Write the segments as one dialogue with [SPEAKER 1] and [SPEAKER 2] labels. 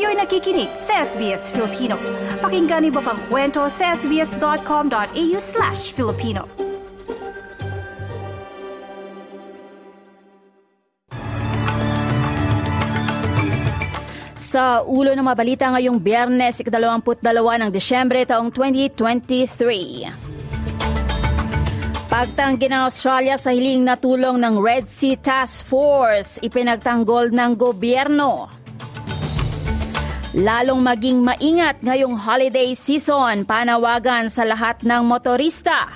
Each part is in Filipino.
[SPEAKER 1] Kayo'y nakikinig sa SBS Filipino. Pakinggan niyo pa ang kwento sa sbs.com.au slash Filipino.
[SPEAKER 2] Sa ulo ng mabalita ngayong biyernes, ikadalawamput-dalawa ng Desyembre taong 2023. Pagtanggi ng Australia sa hiling na tulong ng Red Sea Task Force, ipinagtanggol ng gobyerno. Lalong maging maingat ngayong holiday season, panawagan sa lahat ng motorista.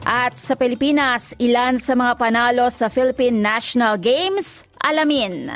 [SPEAKER 2] At sa Pilipinas, ilan sa mga panalo sa Philippine National Games? Alamin.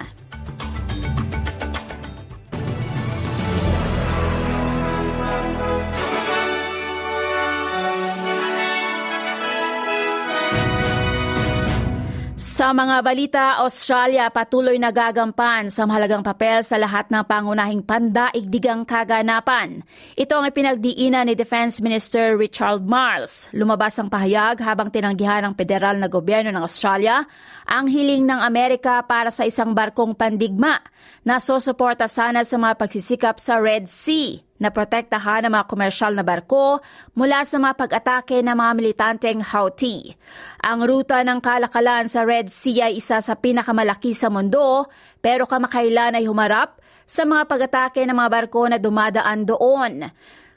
[SPEAKER 2] Sa mga balita, Australia patuloy nagagampan sa mahalagang papel sa lahat ng pangunahing pandaigdigang kaganapan. Ito ang ipinagdiinan ni Defense Minister Richard Marles. Lumabas ang pahayag habang tinanggihan ng federal na gobyerno ng Australia ang hiling ng Amerika para sa isang barkong pandigma na susuporta sana sa mga pagsisikap sa Red Sea na protektahan ang mga komersyal na barko mula sa mga pag-atake ng mga militanteng Houthi. Ang ruta ng kalakalan sa Red Sea ay isa sa pinakamalaki sa mundo pero kamakailan ay humarap sa mga pag-atake ng mga barko na dumadaan doon.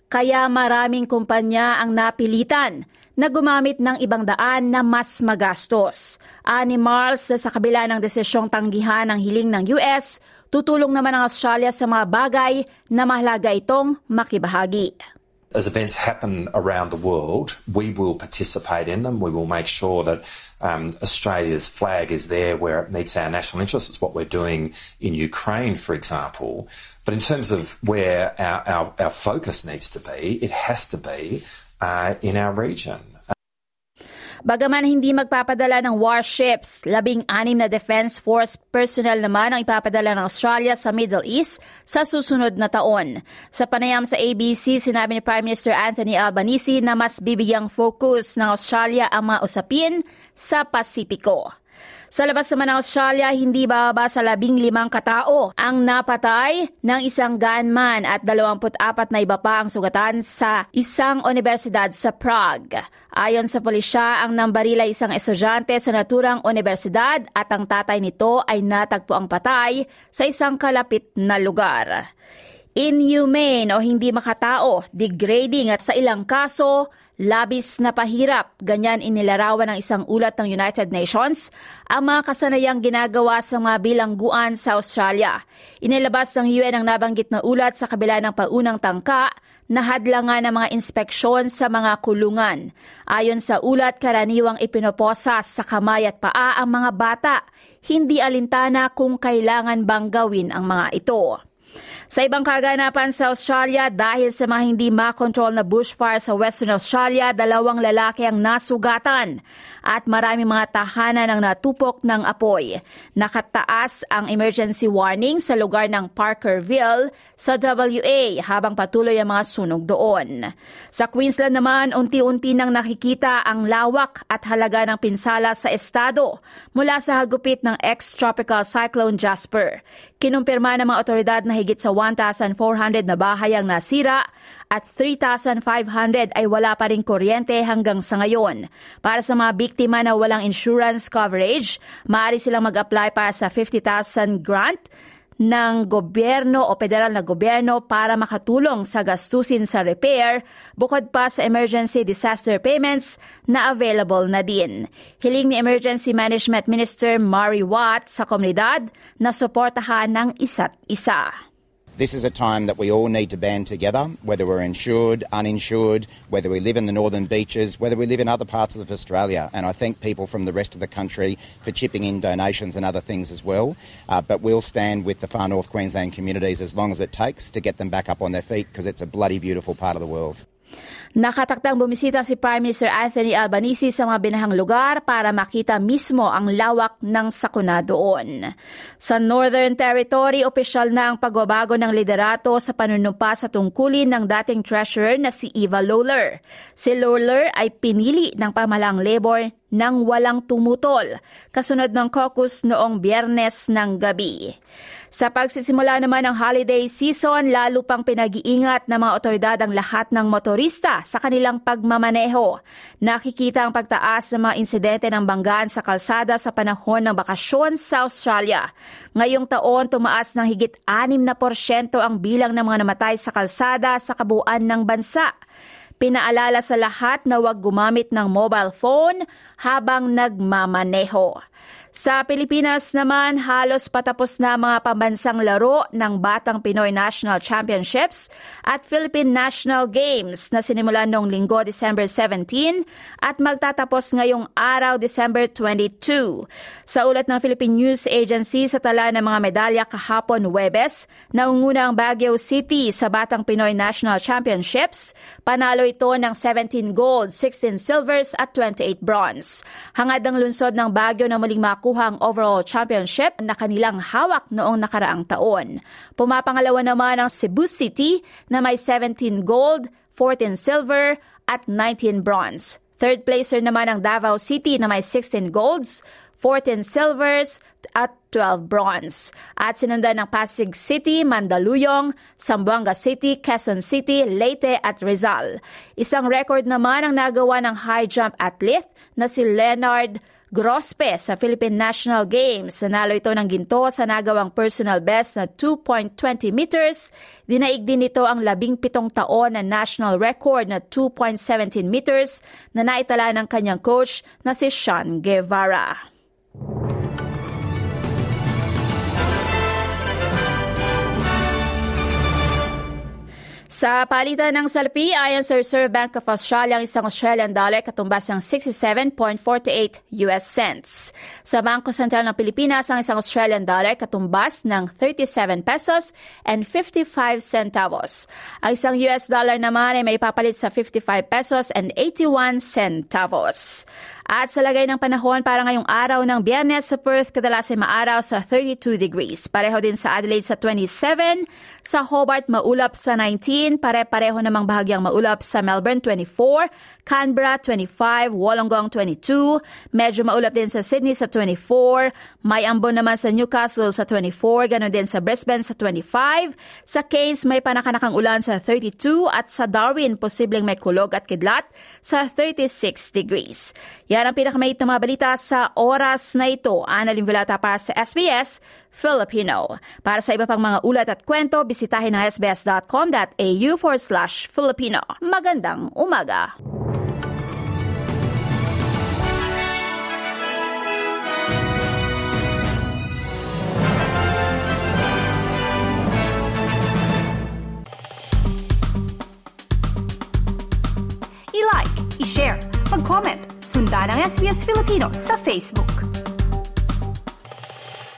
[SPEAKER 2] Kaya maraming kumpanya ang napilitan na gumamit ng ibang daan na mas magastos. Ani Mars sa kabila ng desisyong tanggihan ng hiling ng US, Tutulong naman ang Australia sa mga bagay na mahalaga itong makibahagi.
[SPEAKER 3] As events happen around the world, we will participate in them. We will make sure that um, Australia's flag is there where it meets our national interests. It's what we're doing in Ukraine, for example. But in terms of where our, our, our focus needs to be, it has to be uh, in our region.
[SPEAKER 2] Bagaman hindi magpapadala ng warships, labing-anim na Defense Force personnel naman ang ipapadala ng Australia sa Middle East sa susunod na taon. Sa panayam sa ABC, sinabi ni Prime Minister Anthony Albanese na mas bibigyang focus ng Australia ang mga usapin sa Pasipiko. Sa labas naman ng Australia, hindi bababa sa labing limang katao ang napatay ng isang gunman at 24 na iba pa ang sugatan sa isang universidad sa Prague. Ayon sa pulisya, ang nambarila isang estudyante sa naturang universidad at ang tatay nito ay natagpo ang patay sa isang kalapit na lugar inhumane o hindi makatao, degrading at sa ilang kaso, labis na pahirap. Ganyan inilarawan ng isang ulat ng United Nations ang mga kasanayang ginagawa sa mga bilangguan sa Australia. Inilabas ng UN ang nabanggit na ulat sa kabila ng paunang tangka na hadlangan ng mga inspeksyon sa mga kulungan. Ayon sa ulat, karaniwang ipinoposas sa kamay at paa ang mga bata. Hindi alintana kung kailangan bang gawin ang mga ito. Sa ibang kaganapan sa Australia, dahil sa mga hindi makontrol na bushfire sa Western Australia, dalawang lalaki ang nasugatan at marami mga tahanan ang natupok ng apoy. Nakataas ang emergency warning sa lugar ng Parkerville sa WA habang patuloy ang mga sunog doon. Sa Queensland naman, unti-unti nang nakikita ang lawak at halaga ng pinsala sa estado mula sa hagupit ng ex-tropical cyclone Jasper. Kinumpirma ng mga otoridad na higit sa 1,400 na bahay ang nasira at 3,500 ay wala pa rin kuryente hanggang sa ngayon. Para sa mga biktima na walang insurance coverage, maaari silang mag-apply para sa 50,000 grant ng gobyerno o federal na gobyerno para makatulong sa gastusin sa repair bukod pa sa emergency disaster payments na available na din. Hiling ni Emergency Management Minister Mari Watt sa komunidad na suportahan ng isa't isa.
[SPEAKER 4] This is a time that we all need to band together, whether we're insured, uninsured, whether we live in the northern beaches, whether we live in other parts of Australia. And I thank people from the rest of the country for chipping in donations and other things as well. Uh, but we'll stand with the far north Queensland communities as long as it takes to get them back up on their feet because it's a bloody beautiful part of the world.
[SPEAKER 2] Nakataktang bumisita si Prime Minister Anthony Albanese sa mga binahang lugar para makita mismo ang lawak ng sakuna doon. Sa Northern Territory, opisyal na ang pagbabago ng liderato sa panunumpa sa tungkulin ng dating treasurer na si Eva Lawler. Si Lawler ay pinili ng pamalang Labour nang walang tumutol, kasunod ng caucus noong biyernes ng gabi. Sa pagsisimula naman ng holiday season, lalo pang pinag-iingat ng mga otoridad ang lahat ng motorista sa kanilang pagmamaneho. Nakikita ang pagtaas ng mga insidente ng banggaan sa kalsada sa panahon ng bakasyon sa Australia. Ngayong taon, tumaas ng higit 6 na porsyento ang bilang ng mga namatay sa kalsada sa kabuuan ng bansa. Pinaalala sa lahat na huwag gumamit ng mobile phone habang nagmamaneho. Sa Pilipinas naman, halos patapos na mga pambansang laro ng Batang Pinoy National Championships at Philippine National Games na sinimulan noong linggo December 17 at magtatapos ngayong araw December 22. Sa ulat ng Philippine News Agency sa tala ng mga medalya kahapon Webes, naunguna ang Baguio City sa Batang Pinoy National Championships. Panalo ito ng 17 gold, 16 silvers at 28 bronze. Hangad ang lungsod ng Baguio na muling makuha makuha ang overall championship na kanilang hawak noong nakaraang taon. Pumapangalawa naman ang Cebu City na may 17 gold, 14 silver at 19 bronze. Third placer naman ang Davao City na may 16 golds, 14 silvers at 12 bronze. At sinundan ng Pasig City, Mandaluyong, Zamboanga City, Quezon City, Leyte at Rizal. Isang record naman ang nagawa ng high jump athlete na si Leonard Grospe sa Philippine National Games. Nanalo ito ng ginto sa nagawang personal best na 2.20 meters. Dinaig din ito ang labing pitong taon na national record na 2.17 meters na naitala ng kanyang coach na si Sean Guevara. Sa palitan ng salpi, ayon sa Reserve Bank of Australia, ang isang Australian dollar katumbas ng 67.48 US cents. Sa Bangko Sentral ng Pilipinas, ang isang Australian dollar katumbas ng 37 pesos and 55 centavos. Ang isang US dollar naman ay may papalit sa 55 pesos and 81 centavos. At sa lagay ng panahon para ngayong araw ng biyernes sa Perth, kadalas ay maaraw sa 32 degrees. Pareho din sa Adelaide sa 27, sa Hobart maulap sa 19, pare-pareho namang bahagyang maulap sa Melbourne 24, Canberra 25, Wollongong 22, medyo maulap din sa Sydney sa 24, may ambon naman sa Newcastle sa 24, ganoon din sa Brisbane sa 25, sa Cairns may panakanakang ulan sa 32 at sa Darwin posibleng may kulog at kidlat sa 36 degrees. Ang pinakamait na mga balita sa oras na ito. Annalyn Vilata para sa SBS Filipino. Para sa iba pang mga ulat at kwento, bisitahin ang sbs.com.au forward slash Filipino. Magandang umaga!
[SPEAKER 1] I-like, i-share, mag-comment, sundan ang SBS Filipino sa Facebook.